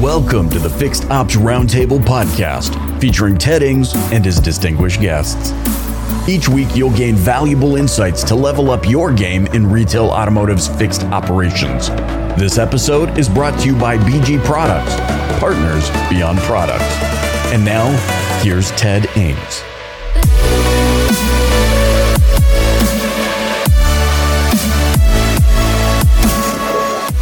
Welcome to the Fixed Ops Roundtable podcast, featuring Ted Ings and his distinguished guests. Each week, you'll gain valuable insights to level up your game in retail automotive's fixed operations. This episode is brought to you by BG Products, partners beyond product. And now, here's Ted Ings.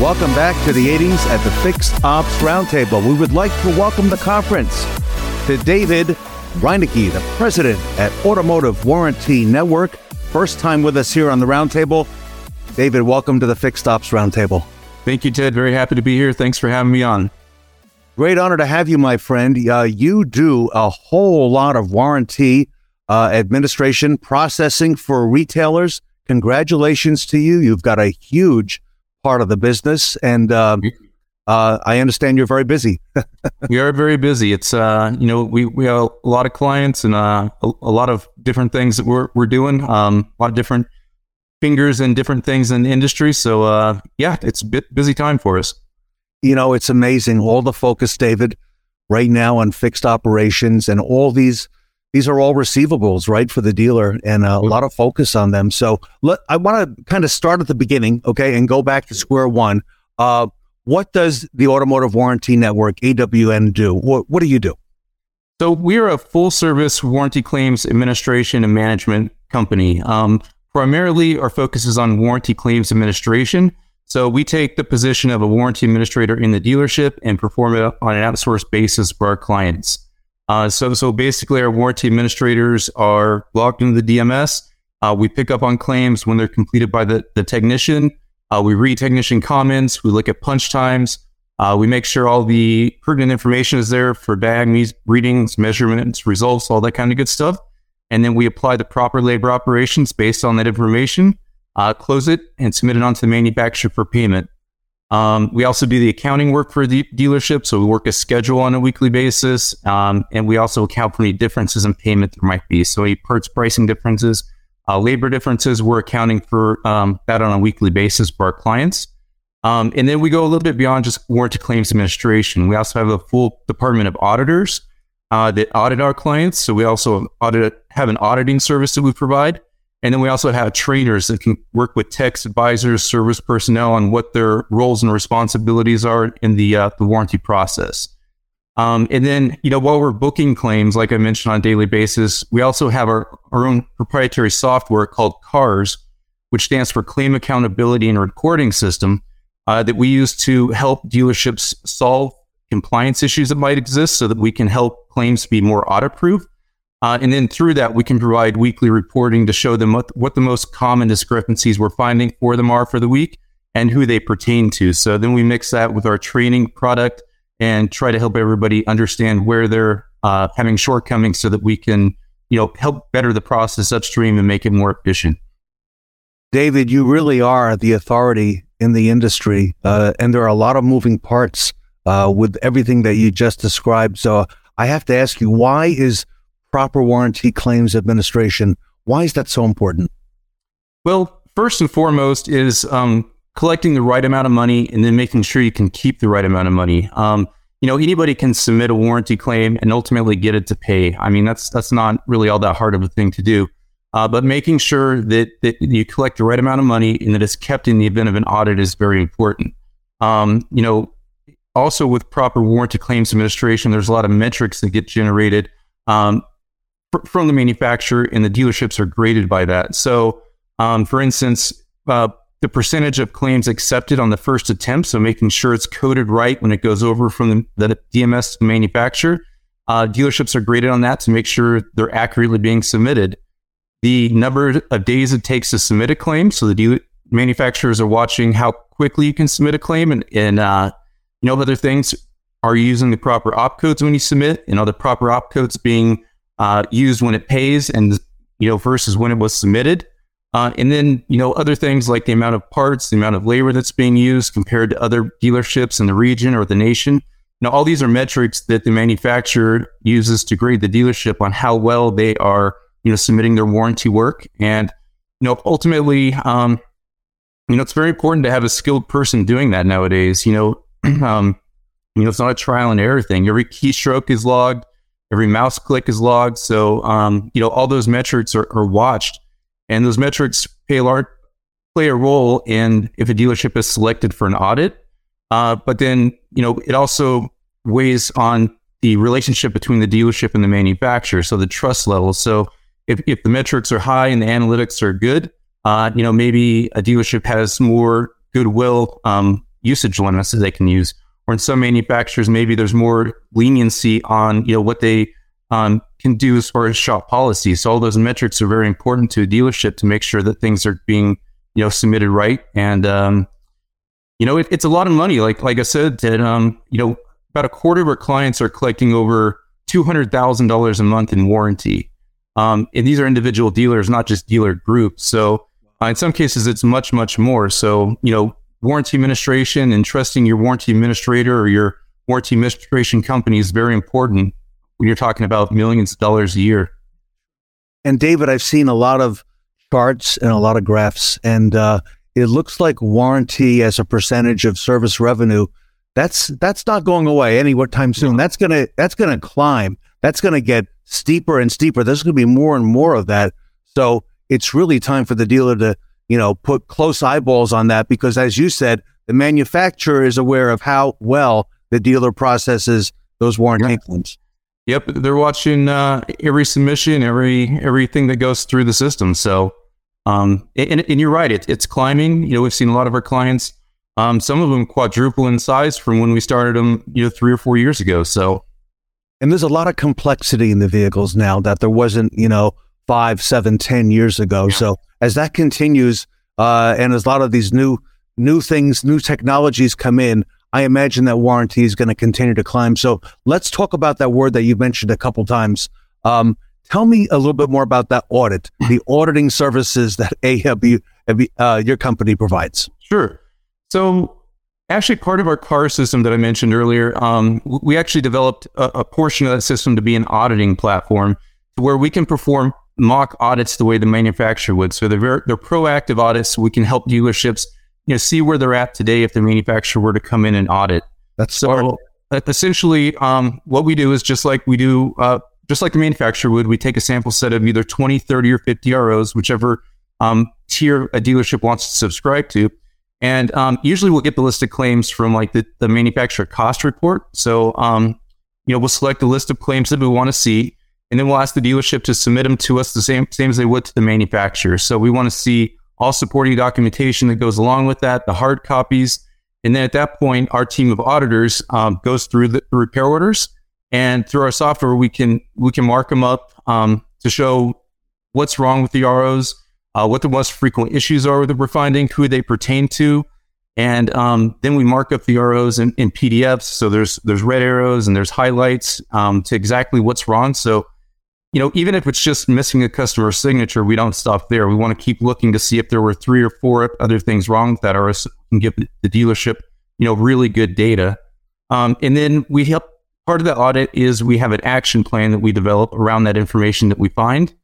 Welcome back to the 80s at the Fixed Ops Roundtable. We would like to welcome the conference to David Reinicke, the president at Automotive Warranty Network. First time with us here on the Roundtable. David, welcome to the Fixed Ops Roundtable. Thank you, Ted. Very happy to be here. Thanks for having me on. Great honor to have you, my friend. Uh, you do a whole lot of warranty uh, administration processing for retailers. Congratulations to you. You've got a huge part of the business, and uh, uh, I understand you're very busy. we are very busy. It's uh, you know we we have a lot of clients and uh, a, a, lot of different things that we're we're doing. Um, a lot of different fingers and different things in the industry. So uh, yeah, it's a bit busy time for us. You know, it's amazing all the focus, David, right now on fixed operations and all these these are all receivables, right, for the dealer, and a lot of focus on them. So let, I want to kind of start at the beginning, okay, and go back to square one. Uh, what does the Automotive Warranty Network (AWN) do? What, what do you do? So we're a full-service warranty claims administration and management company. Um, primarily, our focus is on warranty claims administration. So we take the position of a warranty administrator in the dealership and perform it on an outsourced basis for our clients. Uh, so, so basically, our warranty administrators are logged into the DMS. Uh, we pick up on claims when they're completed by the, the technician. Uh, we read technician comments. We look at punch times. Uh, we make sure all the pertinent information is there for diagnoses, readings, measurements, results, all that kind of good stuff. And then we apply the proper labor operations based on that information, uh, close it, and submit it onto the manufacturer for payment. Um, we also do the accounting work for the dealership. So we work a schedule on a weekly basis. Um, and we also account for any differences in payment there might be. So any parts pricing differences, uh, labor differences, we're accounting for um, that on a weekly basis for our clients. Um, and then we go a little bit beyond just warranty claims administration. We also have a full department of auditors uh, that audit our clients. So we also audit, have an auditing service that we provide. And then we also have trainers that can work with techs, advisors, service personnel on what their roles and responsibilities are in the uh, the warranty process. Um, and then, you know, while we're booking claims, like I mentioned on a daily basis, we also have our, our own proprietary software called CARS, which stands for Claim Accountability and Recording System, uh, that we use to help dealerships solve compliance issues that might exist so that we can help claims be more audit proof uh, and then through that, we can provide weekly reporting to show them what, what the most common discrepancies we're finding for them are for the week and who they pertain to. So then we mix that with our training product and try to help everybody understand where they're uh, having shortcomings so that we can, you know, help better the process upstream and make it more efficient. David, you really are the authority in the industry, uh, and there are a lot of moving parts uh, with everything that you just described. So I have to ask you, why is proper warranty claims administration. Why is that so important? Well, first and foremost is um, collecting the right amount of money and then making sure you can keep the right amount of money. Um, you know, anybody can submit a warranty claim and ultimately get it to pay. I mean, that's that's not really all that hard of a thing to do. Uh, but making sure that, that you collect the right amount of money and that it's kept in the event of an audit is very important. Um, you know, also with proper warranty claims administration, there's a lot of metrics that get generated. Um, from the manufacturer, and the dealerships are graded by that. So, um, for instance, uh, the percentage of claims accepted on the first attempt, so making sure it's coded right when it goes over from the, the DMS to the manufacturer, uh, dealerships are graded on that to make sure they're accurately being submitted. The number of days it takes to submit a claim, so the manufacturers are watching how quickly you can submit a claim, and, and uh, you know other things. Are you using the proper opcodes when you submit, and are the proper opcodes being uh, used when it pays and you know versus when it was submitted. Uh, and then you know other things like the amount of parts, the amount of labor that's being used compared to other dealerships in the region or the nation. Now, all these are metrics that the manufacturer uses to grade the dealership on how well they are, you know, submitting their warranty work. And you know, ultimately, um, you know, it's very important to have a skilled person doing that nowadays. You know, um, You know, it's not a trial and error thing. Every keystroke is logged, every mouse click is logged. So, um, you know, all those metrics are, are watched, and those metrics play a, large, play a role in if a dealership is selected for an audit. Uh, but then, you know, it also weighs on the relationship between the dealership and the manufacturer. So the trust level. So if, if the metrics are high and the analytics are good, uh, you know, maybe a dealership has more goodwill um, usage limits that they can use. Or in some manufacturers, maybe there's more leniency on, you know, what they um, can do as far as shop policy. So all those metrics are very important to a dealership to make sure that things are being, you know, submitted right. And, um, you know, it, it's a lot of money. Like, like I said, that, um, you know, about a quarter of our clients are collecting over $200,000 a month in warranty. Um, and these are individual dealers, not just dealer groups. So uh, in some cases, it's much, much more. So, you know, warranty administration and trusting your warranty administrator or your warranty administration company is very important when you're talking about millions of dollars a year. And David, I've seen a lot of charts and a lot of graphs, and uh, it looks like warranty as a percentage of service revenue that's that's not going away anytime soon. That's gonna that's gonna climb. That's gonna get steeper and steeper. There's gonna be more and more of that. So it's really time for the dealer to you know put close eyeballs on that because, as you said, the manufacturer is aware of how well the dealer processes those warranty claims. Yep, they're watching uh, every submission, every everything that goes through the system. So, um, and, and you're right, it, it's climbing. You know, we've seen a lot of our clients um, some of them quadruple in size from when we started them, you know, three or four years ago. So, and there's a lot of complexity in the vehicles now that there wasn't, you know, five, seven, ten years ago. Yeah. So as that continues, uh, and as a lot of these new new things, new technologies come in, I imagine that warranty is going to continue to climb. So let's talk about that word that you mentioned a couple times. Um, tell me a little bit more about that audit, the auditing services that AW, uh, your company provides. Sure. So, actually, part of our car system that I mentioned earlier, um, we actually developed a, a, portion of that system to be an auditing platform where we can perform mock audits the way the manufacturer would. So they're very, they're proactive audits. So we can help dealerships, you know, see where they're at today if the manufacturer were to come in and audit. That's so. Essentially, um, what we do is just like we do, uh, just like the manufacturer would. We take a sample set of either 20, 30, or 50 ROs, whichever um, tier a dealership wants to subscribe to and um, usually we'll get the list of claims from like the, the manufacturer cost report. So, um, you know, we'll select a list of claims that we want to see, and then we'll ask the dealership to submit them to us the same, same as they would to the manufacturer. So we want to see all supporting documentation that goes along with that, the hard copies. And then at that point, our team of auditors um, goes through the repair orders, and through our software, we can we can mark them up um, to show what's wrong with the ROs, uh, what the most frequent issues are that we're finding, who they pertain to, and um, then we mark up the ROs in, in, PDFs. So there's there's red arrows and there's highlights um, to exactly what's wrong. So you know, even if it's just missing a customer signature, we don't stop there. We want to keep looking to see if there were three or four other things wrong with that RO so can give the dealership you know really good data. Um, and then we help. Part of the audit is we have an action plan that we develop around that information that we find.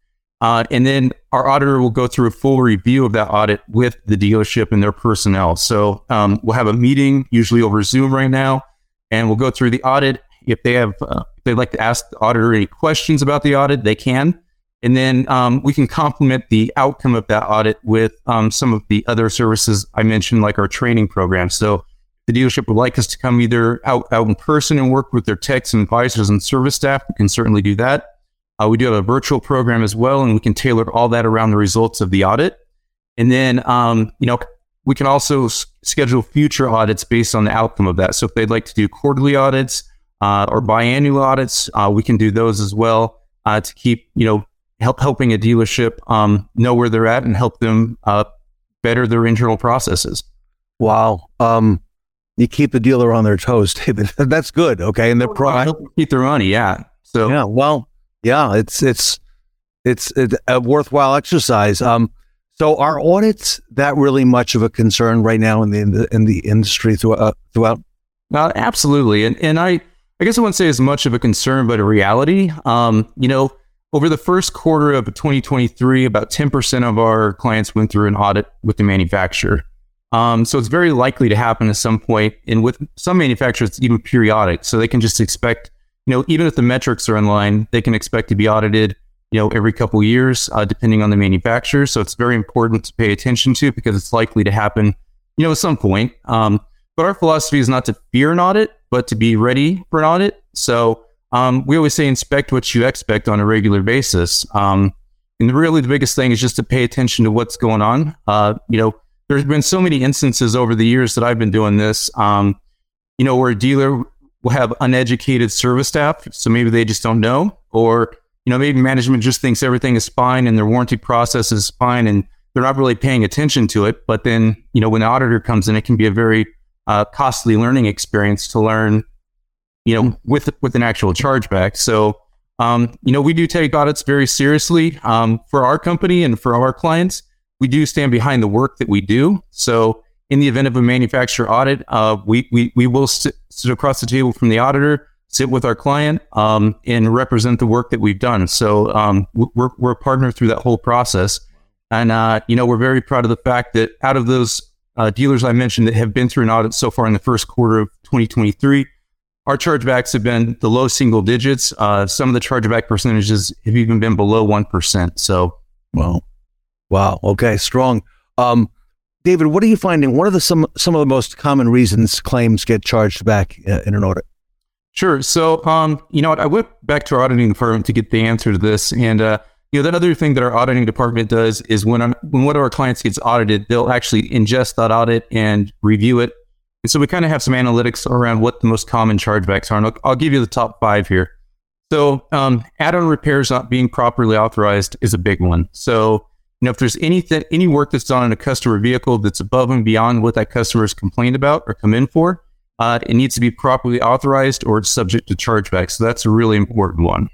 Uh, and then our auditor will go through a full review of that audit with the dealership and their personnel. So um, we'll have a meeting, usually over Zoom right now, and we'll go through the audit. If they have, uh, if they'd like to ask the auditor any questions about the audit, they can. And then um, we can complement the outcome of that audit with um, some of the other services I mentioned, like our training program. So the dealership would like us to come either out, out in person and work with their techs and advisors and service staff. We can certainly do that uh, we do have a virtual program as well, and we can tailor all that around the results of the audit. And then, um, you know, we can also s- schedule future audits based on the outcome of that. So if they'd like to do quarterly audits uh, or biannual audits, uh, we can do those as well uh, to keep, you know, help helping a dealership um, know where they're at and help them uh, better their internal processes. Wow. Um, you keep the dealer on their toes, David. That's good. Okay, and they're pro- keep their money. Yeah. So yeah. Well, yeah, it's it's it's, it's a worthwhile exercise. Um, so are audits that really much of a concern right now in the in the, industry throughout? Uh, throughout? Uh, absolutely, and and I I guess I wouldn't say as much of a concern, but a reality. Um, you know, over the first quarter of 2023, about 10% of our clients went through an audit with the manufacturer. Um, so it's very likely to happen at some point. And with some manufacturers, it's even periodic. So they can just expect, you know, even if the metrics are in line, they can expect to be audited, you know, every couple years, uh, depending on the manufacturer. So it's very important to pay attention to because it's likely to happen, you know, at some point. Um, but our philosophy is not to fear an audit, but to be ready for an audit. So um, we always say inspect what you expect on a regular basis. Um, and really, the biggest thing is just to pay attention to what's going on. Uh, you know, there's been so many instances over the years that I've been doing this. Um, you know, where a dealer will have uneducated service staff, so maybe they just don't know, or you know, maybe management just thinks everything is fine and their warranty process is fine, and they're not really paying attention to it. But then, you know, when the auditor comes in, it can be a very uh, costly learning experience to learn, you know, with with an actual chargeback. So um, you know, we do take audits very seriously um, for our company and for our clients. We do stand behind the work that we do. So, in the event of a manufacturer audit, uh, we, we, we will sit, sit, across the table from the auditor, sit with our client, um, and represent the work that we've done. So, um, we're, we're a partner through that whole process. And, uh, you know, we're very proud of the fact that out of those uh, dealers I mentioned that have been through an audit so far in the first quarter of 2023, our chargebacks have been the low single digits. Uh, some of the chargeback percentages have even been below 1%. So, wow. Wow. Okay. Strong. Um, David, what are you finding? What are the some some of the most common reasons claims get charged back uh, in an audit? Sure. So, um, you know what? I went back to our auditing department to get the answer to this, and uh, you know that other thing that our auditing department does is when I'm, when one of our clients gets audited, they'll actually ingest that audit and review it and so we kind of have some analytics around what the most common chargebacks are. And I'll, I'll give you the top five here. So um, add-on repairs not being properly authorized is a big one. So you know if there's anything any work that's done on a customer vehicle that's above and beyond what that customer has complained about or come in for, uh, it needs to be properly authorized or it's subject to chargeback. So that's a really important one.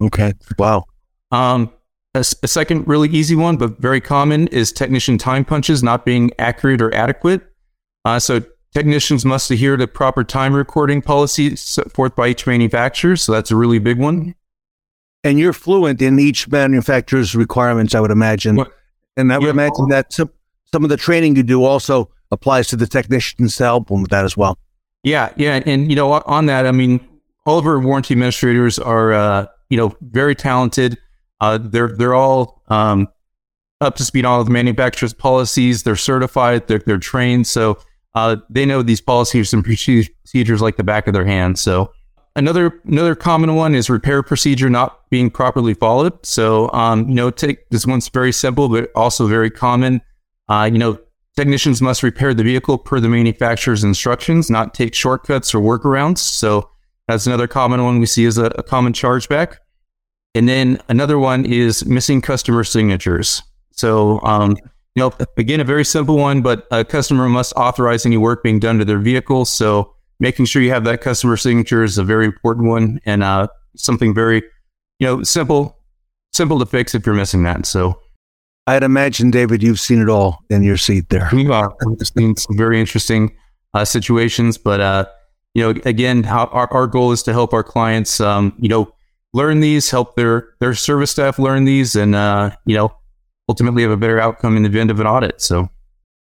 Okay. Wow. Um, a, a second really easy one, but very common, is technician time punches not being accurate or adequate. Uh, so technicians must adhere to proper time recording policies set forth by each manufacturer. So that's a really big one. And you're fluent in each manufacturer's requirements, I would imagine. Well, and I would yeah. imagine that some, some of the training you do also applies to the technicians to help them with that as well. Yeah, yeah, and you know, on that, I mean, all of our warranty administrators are, uh, you know, very talented. Uh, they're they're all um, up to speed on the manufacturer's policies. They're certified. They're they're trained. So uh, they know these policies and procedures like the back of their hand. So another another common one is repair procedure not being properly followed. So um, you know, take this one's very simple, but also very common. Uh, you know, technicians must repair the vehicle per the manufacturer's instructions, not take shortcuts or workarounds. So that's another common one we see as a, a common chargeback. And then another one is missing customer signatures. So um, you know, again, a very simple one, but a customer must authorize any work being done to their vehicle. So making sure you have that customer signature is a very important one and uh, something very, you know, simple, simple to fix if you're missing that. So I'd imagine, David, you've seen it all in your seat there. We are. We've seen some very interesting uh, situations, but uh, you know, again, our, our goal is to help our clients, um, you know, learn these, help their their service staff learn these, and uh, you know, ultimately have a better outcome in the end of an audit. So,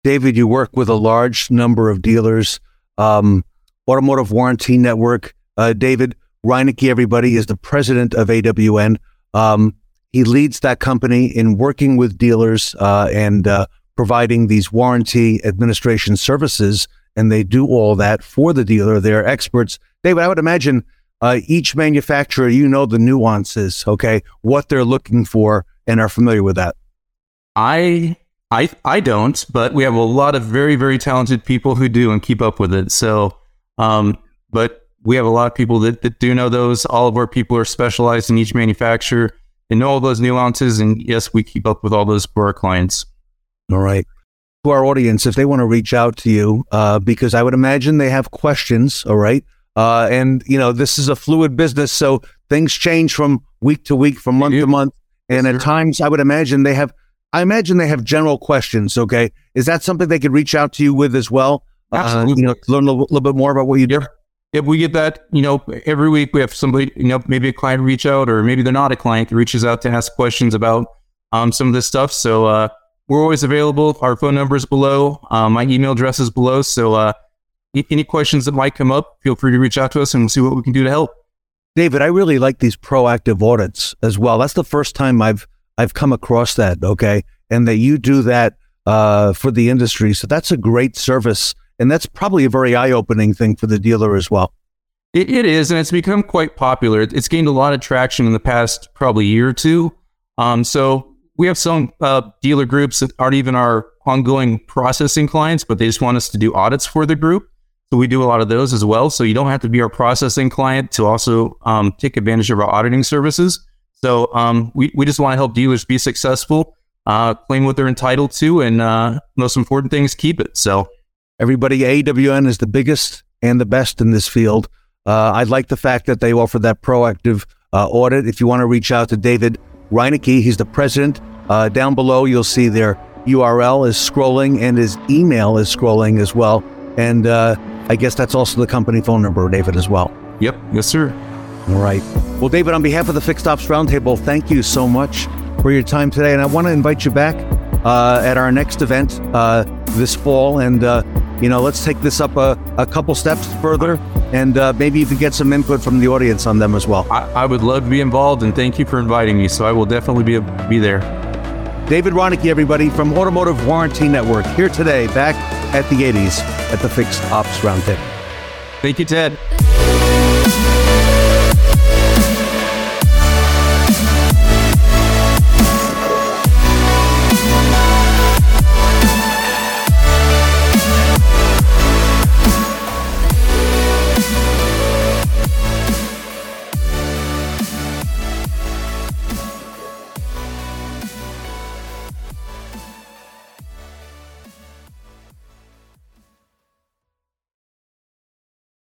David, you work with a large number of dealers, um, Automotive Warranty Network. Uh, David Reinicke, everybody, is the president of AWN. Um, he leads that company in working with dealers uh, and uh, providing these warranty administration services. And they do all that for the dealer. They're experts. David, I would imagine uh, each manufacturer, you know the nuances, okay, what they're looking for, and are familiar with that. I I I don't, but we have a lot of very very talented people who do and keep up with it. So, um, but we have a lot of people that, that do know those. All of our people are specialized in each manufacturer and know all those nuances. And yes, we keep up with all those for our clients. All right. To our audience, if they want to reach out to you, uh, because I would imagine they have questions. All right. Uh, and you know, this is a fluid business, so things change from week to week, from month to month. And at times, I would imagine they have I imagine they have general questions. Okay, is that something they could reach out to you with as well? Absolutely. Uh, you know, learn a little, little, bit more about what you do. If we get that, you know, every week we have somebody, you know, maybe a client reach out, or maybe they're not a client, reaches out to ask questions about um, some of this stuff. So, uh, we're always available. Our phone number is below. Um, my email address is below. So uh, any questions that might come up, feel free to reach out to us and see what we can do to help. David, I really like these proactive audits as well. That's the first time I've I've come across that. Okay, and that you do that uh, for the industry. So that's a great service, and that's probably a very eye opening thing for the dealer as well. It, it is, and it's become quite popular. It's gained a lot of traction in the past probably year or two. Um, so we have some uh, dealer groups that aren't even our ongoing processing clients, but they just want us to do audits for the group. So we do a lot of those as well. So you don't have to be our processing client to also um, take advantage of our auditing services. So um, we, we just want to help dealers be successful, uh, claim what they're entitled to, and uh, most important thing is keep it. So everybody, AWN is the biggest and the best in this field. Uh, I like the fact that they offer that proactive uh, audit. If you want to reach out to David Reinicke, he's the president. Uh, down below, you'll see their URL is scrolling and his email is scrolling as well. And uh, I guess that's also the company phone number, David, as well. Yep. Yes, sir. All right. Well, David, on behalf of the Fixed Ops Roundtable, thank you so much for your time today. And I want to invite you back uh, at our next event uh, this fall. And, uh, you know, let's take this up a, a couple steps further and uh, maybe you could get some input from the audience on them as well. I, I, would love to be involved and thank you for inviting me. So I will definitely be, be there. David Reinicke, everybody, from Automotive Warranty Network, here today, back at the 80s at the Fixed Ops Roundtable. Thank you, Ted.